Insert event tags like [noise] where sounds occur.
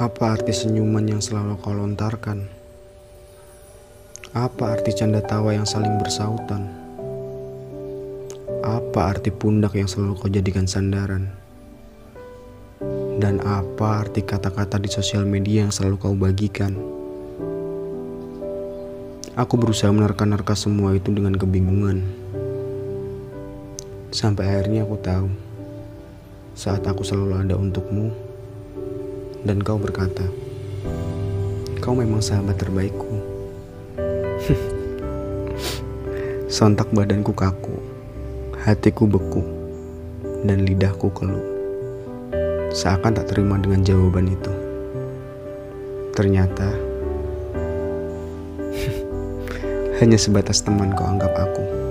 Apa arti senyuman yang selalu kau lontarkan? Apa arti canda tawa yang saling bersautan? Apa arti pundak yang selalu kau jadikan sandaran? Dan apa arti kata-kata di sosial media yang selalu kau bagikan? Aku berusaha menerka-nerka semua itu dengan kebingungan. Sampai akhirnya aku tahu saat aku selalu ada untukmu dan kau berkata, kau memang sahabat terbaikku. [laughs] Sontak badanku kaku, hatiku beku, dan lidahku keluh. Seakan tak terima dengan jawaban itu. Ternyata [laughs] hanya sebatas teman kau anggap aku.